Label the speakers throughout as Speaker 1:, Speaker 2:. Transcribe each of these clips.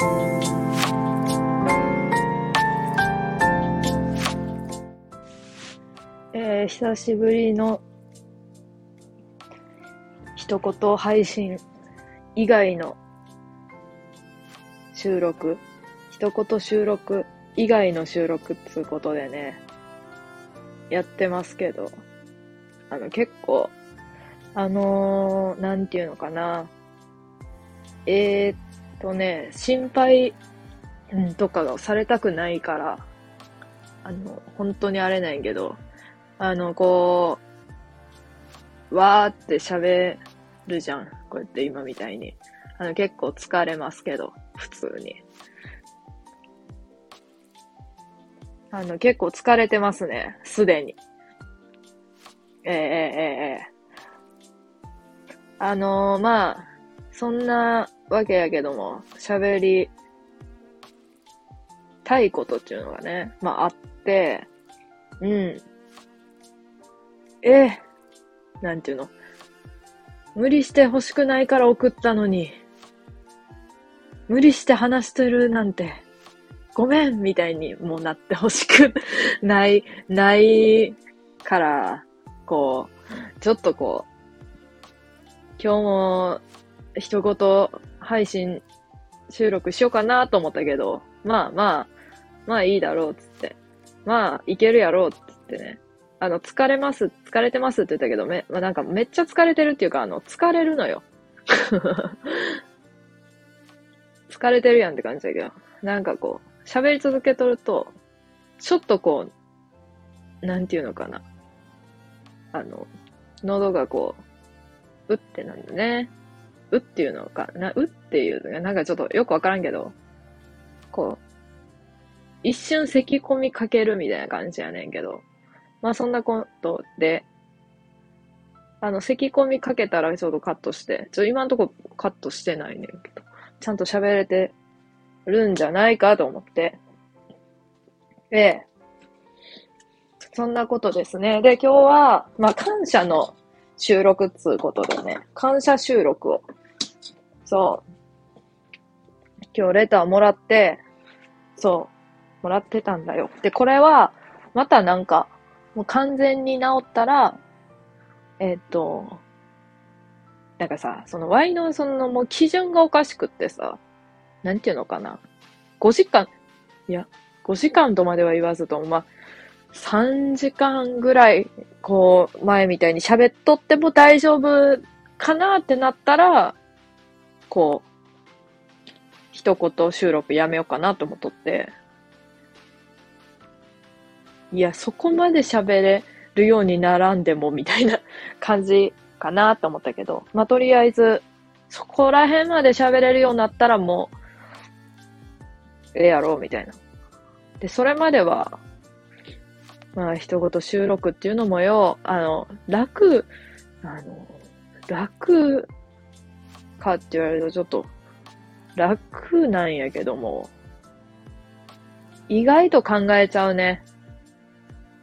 Speaker 1: えー、久しぶりの一言配信以外の収録、一言収録以外の収録っつうことでね、やってますけど、あの結構、あのー、なんていうのかな、えー、っとね、心配、うん、とかがされたくないから、あの、本当にあれないけど、あの、こう、わーって喋るじゃん。こうやって今みたいに。あの、結構疲れますけど、普通に。あの、結構疲れてますね。すでに。ええええええあのー、まあ、そんなわけやけども、喋りたいことっていうのがね、まああって、うん。えなんていうの？無理して欲しくないから送ったのに、無理して話してるなんて、ごめんみたいにもうなって欲しく ない、ないから、こう、ちょっとこう、今日も一言配信収録しようかなと思ったけど、まあまあ、まあいいだろうっつって。まあ、いけるやろうっつってね。あの、疲れます、疲れてますって言ったけど、め、まあ、なんかめっちゃ疲れてるっていうか、あの、疲れるのよ。疲れてるやんって感じだけど、なんかこう、喋り続けとると、ちょっとこう、なんていうのかな。あの、喉がこう、うってなんだね。うっていうのかな、うっていうのが、な？んかちょっとよくわからんけど、こう、一瞬咳込みかけるみたいな感じやねんけど、まあそんなことで、あの、咳込みかけたらちょっとカットして、ちょ、今んとこカットしてないねんけど、ちゃんと喋れてるんじゃないかと思って、ええ。そんなことですね。で、今日は、まあ、感謝の収録っつうことでね、感謝収録を、そう、今日レターもらって、そう、もらってたんだよ。で、これは、またなんか、もう完全に治ったら、えっ、と、なんかさ、その Y のそのもう基準がおかしくってさ、なんていうのかな。5時間、いや、5時間とまでは言わずとも、まあ、3時間ぐらい、こう、前みたいに喋っとっても大丈夫かなってなったら、こう、一言収録やめようかなと思っとって、いや、そこまで喋れるようにならんでも、みたいな感じかなと思ったけど、まあ、とりあえず、そこら辺まで喋れるようになったらもう、ええやろう、みたいな。で、それまでは、まあ、一言収録っていうのもよ、あの、楽、あの、楽かって言われるとちょっと、楽なんやけども、意外と考えちゃうね。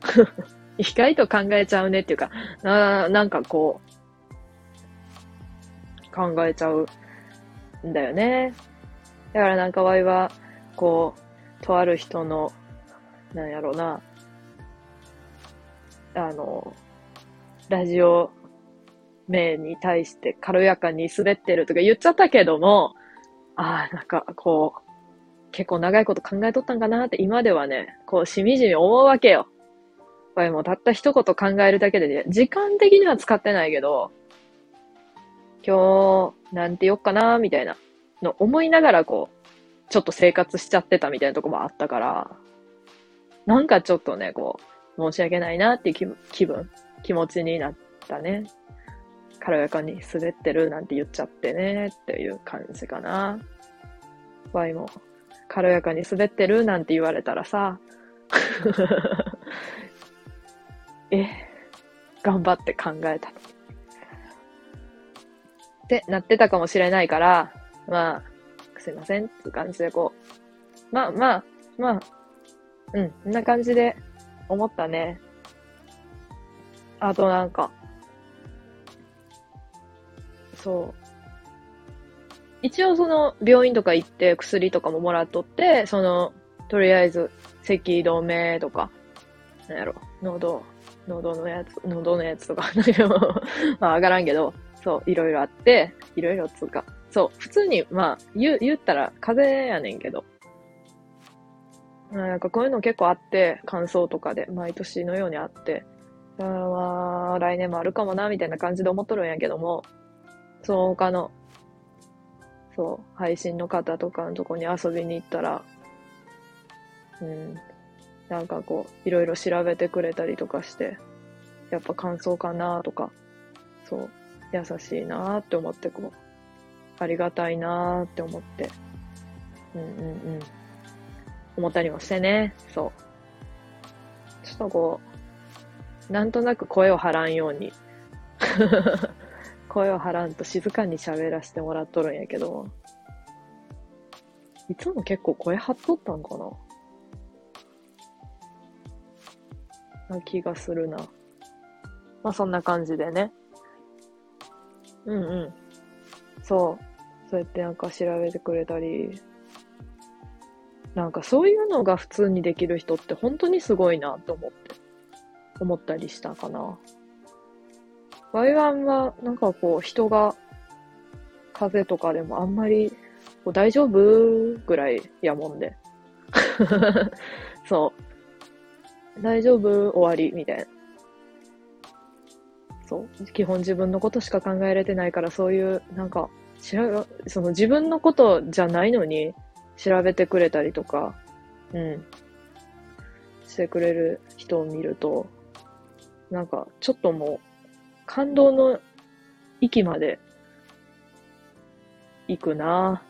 Speaker 1: 意外と考えちゃうねっていうか、ななんかこう、考えちゃうんだよね。だからなんかワイは、こう、とある人の、なんやろうな、あの、ラジオ名に対して軽やかに滑ってるとか言っちゃったけども、ああ、なんかこう、結構長いこと考えとったんかなって今ではね、こうしみじみ思うわけよ。ぱりもうたった一言考えるだけでね、時間的には使ってないけど、今日、なんて言おっかな、みたいなの思いながらこう、ちょっと生活しちゃってたみたいなとこもあったから、なんかちょっとね、こう、申し訳ないなっていう気分、気持ちになったね。軽やかに滑ってるなんて言っちゃってね、っていう感じかな。場合も、軽やかに滑ってるなんて言われたらさ、え、頑張って考えた。ってなってたかもしれないから、まあ、すいませんって感じでこう、まあまあ、まあ、うん、こんな感じで思ったね。あとなんか、そう。一応その病院とか行って薬とかももらっとって、その、とりあえず、咳止めとか、なんやろ、喉、喉のやつ、喉のやつとか、まあ上がらんけど、そう、いろいろあって、いろいろつうか、そう、普通に、まあ、言、言ったら風邪やねんけど、なんかこういうの結構あって、感想とかで、毎年のようにあって、あまあ、来年もあるかもな、みたいな感じで思っとるんやけども、その他の、そう、配信の方とかのとこに遊びに行ったら、うん、なんかこう、いろいろ調べてくれたりとかして、やっぱ感想かなとか、そう、優しいなって思って、こう、ありがたいなって思って、うんうんうん。思ったりもしてね。そう。ちょっとこう、なんとなく声を張らんように。声を張らんと静かに喋らせてもらっとるんやけど、いつも結構声張っとったんかなな気がするな。まあそんな感じでね。うんうん。そう。そうやってなんか調べてくれたり、なんかそういうのが普通にできる人って本当にすごいなと思って、思ったりしたかな。ワイワンはなんかこう人が風邪とかでもあんまりこう大丈夫ぐらいやもんで。そう。大丈夫終わりみたいな。そう。基本自分のことしか考えれてないから、そういう、なんか、知ら、その自分のことじゃないのに、調べてくれたりとか、うん、してくれる人を見ると、なんか、ちょっともう、感動の域まで行くな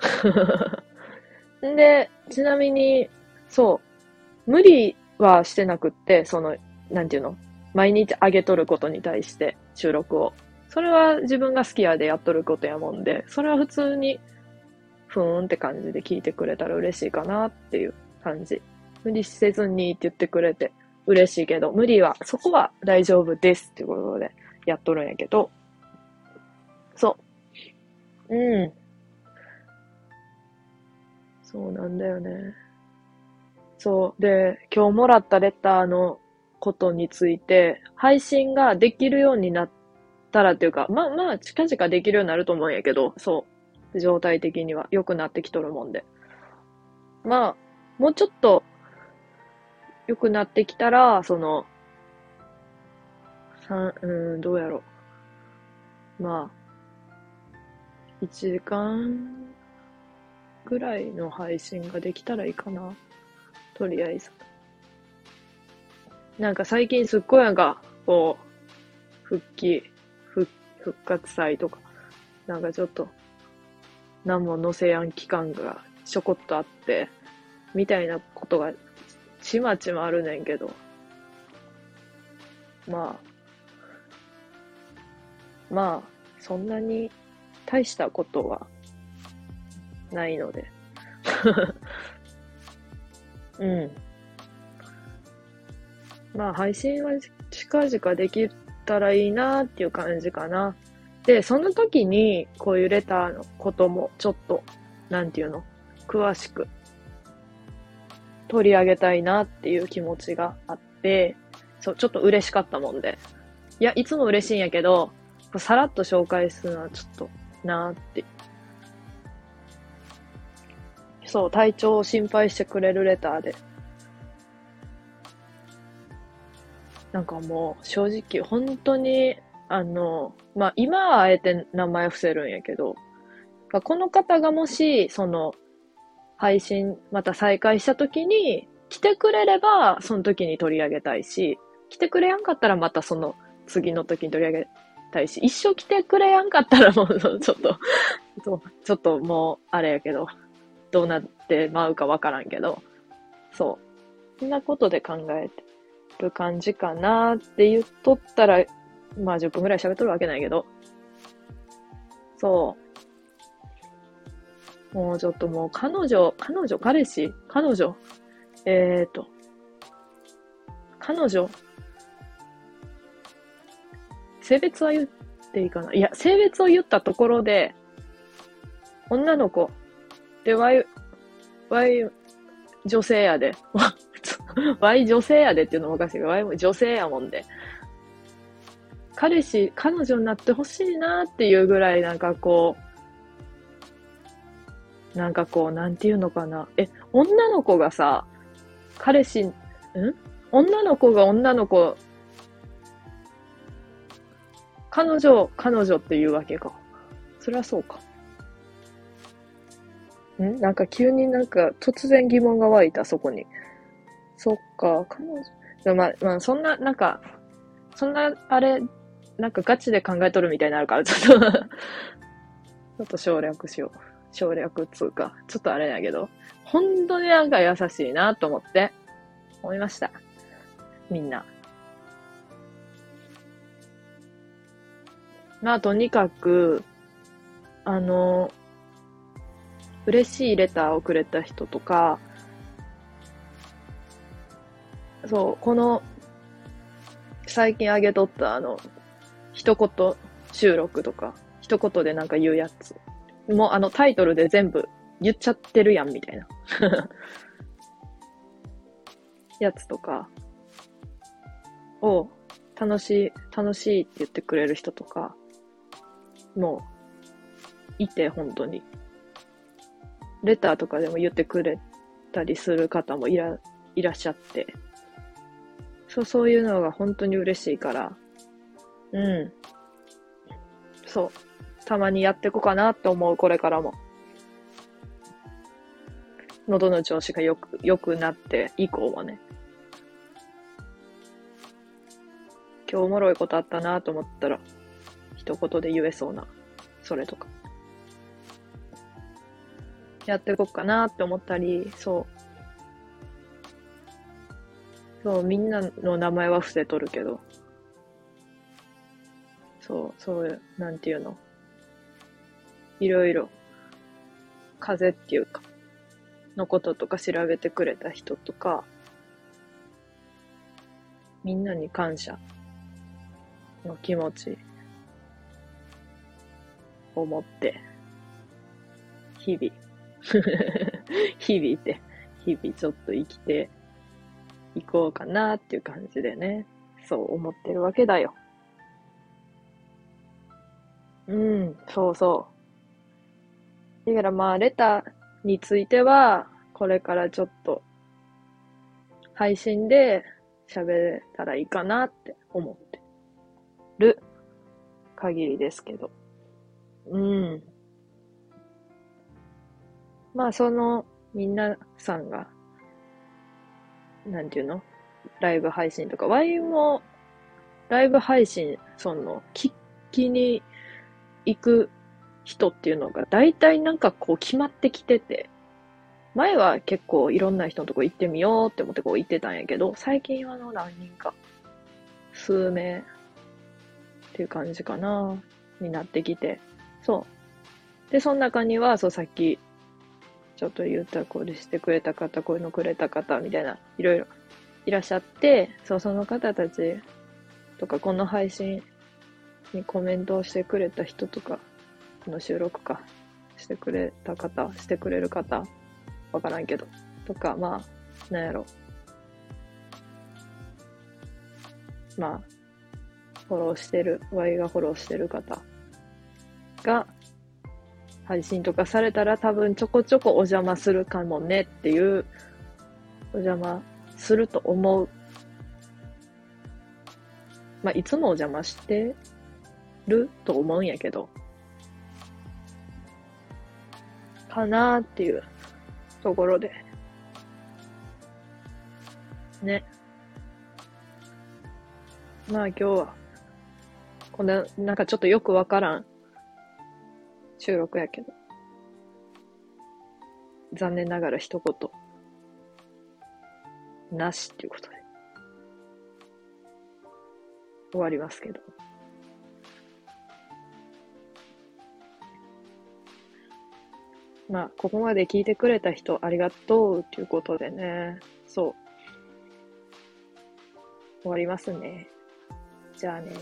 Speaker 1: で、ちなみに、そう、無理はしてなくって、その、なんていうの？毎日上げとることに対して収録を。それは自分が好きやでやっとることやもんで、それは普通にふーんって感じで聞いてくれたら嬉しいかなっていう感じ。無理せずにって言ってくれて嬉しいけど、無理は、そこは大丈夫ですっていうことでやっとるんやけど、そう。うん。そうなんだよね。そう。で、今日もらったレターのことについて、配信ができるようになったらっていうか、まあまあ、近々できるようになると思うんやけど、そう。状態的には良くなってきとるもんで。まあ、もうちょっと良くなってきたら、その、三、うん、どうやろう。まあ、1時間ぐらいの配信ができたらいいかな。とりあえず。なんか最近すっごいなんか、こう、復帰、復、復活祭とか、なんかちょっと何も載せやん期間がちょこっとあって、みたいなことがちまちまあるねんけど、まあ、まあ、そんなに大したことはないので。うん。まあ、配信は近々できたらいいなっていう感じかな。で、その時に、こういうレターのことも、ちょっと、なんていうの、詳しく、取り上げたいなっていう気持ちがあって、そう、ちょっと嬉しかったもんで。いや、いつも嬉しいんやけど、さらっと紹介するのはちょっと、なーって。そう、体調を心配してくれるレターで。なんかもう、正直、本当に、あの、まあ、今はあえて名前伏せるんやけど、この方がもし、その、配信また再開した時に、来てくれれば、その時に取り上げたいし、来てくれやんかったらまたその次の時に取り上げたいし、一生来てくれやんかったらもうちょっとちょっともう、あれやけど、どうなってまうかわからんけど、そう。そんなことで考えてる感じかなって言っとったら、まあ10分くらい喋っとるわけないけど。そう。もうちょっともう彼女、彼女、彼氏、彼女、えーと、彼女、性別は言っていいかな？いや、性別を言ったところで、女の子？で、ワイ、ワイ、女性やで。ワイ女性やでっていうのもおかしいけど、ワイも女性やもんで。彼氏、彼女になってほしいなっていうぐらいなんかこう、なんかこう、なんていうのかな。え、女の子がさ、彼氏、ん？女の子が女の子、彼女、彼女っていうわけか。そりゃそうか。ん？なんか急になんか突然疑問が湧いた、そこに。そっか、彼女。でもまあ、まあ、そんな、なんか、そんな、あれ、なんかガチで考えとるみたいになるから、ちょっと ちょっと省略しよう。省略つうか、ちょっとあれやけど、本当になんか優しいなと思って、思いました。みんな。まあ、とにかく、あの、嬉しいレターをくれた人とか、そう、この、最近あげとったあの、一言収録とか、一言でなんか言うやつ。もうあのタイトルで全部言っちゃってるやんみたいな。やつとかを楽しい、楽しいって言ってくれる人とかもういて、本当に。レターとかでも言ってくれたりする方もいら、いらっしゃって。そう、そういうのが本当に嬉しいから、うん。そう。たまにやっていこうかなって思う、これからも。喉の調子がよく、良くなって以降はね。今日おもろいことあったなと思ったら、一言で言えそうな、それとか。やっていこうかなって思ったり、そう。そう、みんなの名前は伏せとるけど、そう、そういう、なんていうの。いろいろ、風っていうか、のこととか調べてくれた人とか、みんなに感謝の気持ちを持って、日々、日々って、日々ちょっと生きていこうかなっていう感じでね、そう思ってるわけだよ。うん、そうそう。だからまあ、レターについては、これからちょっと、配信で喋れたらいいかなって思ってる限りですけど。うん。まあ、その、みんなさんが、なんていうの？ライブ配信とか、ワインも、ライブ配信、その、聞きに行く人っていうのが大体なんかこう決まってきてて、前は結構いろんな人のとこ行ってみようって思ってこう行ってたんやけど、最近はの何人か、数名っていう感じかな、になってきて、そう。で、その中には、そうさっき、ちょっと言ったこれしてくれた方、こういうのくれた方、みたいな、いろいろいらっしゃって、そう、その方たちとか、この配信にコメントをしてくれた人とか、この収録か、してくれた方、してくれる方、わからんけど、とか、まあ、なんやろ。まあ、フォローしてる、Y がフォローしてる方が、配信とかされたら多分ちょこちょこお邪魔するかもねっていう、お邪魔すると思う。まあ、いつもお邪魔してると思うんやけど、かなっていうところで。ね。まあ今日は、こんな、なんかちょっとよくわからん収録やけど。残念ながら一言。なしっていうことで。終わりますけど。まあ、ここまで聞いてくれた人ありがとうということでね。そう。終わりますね。じゃあね。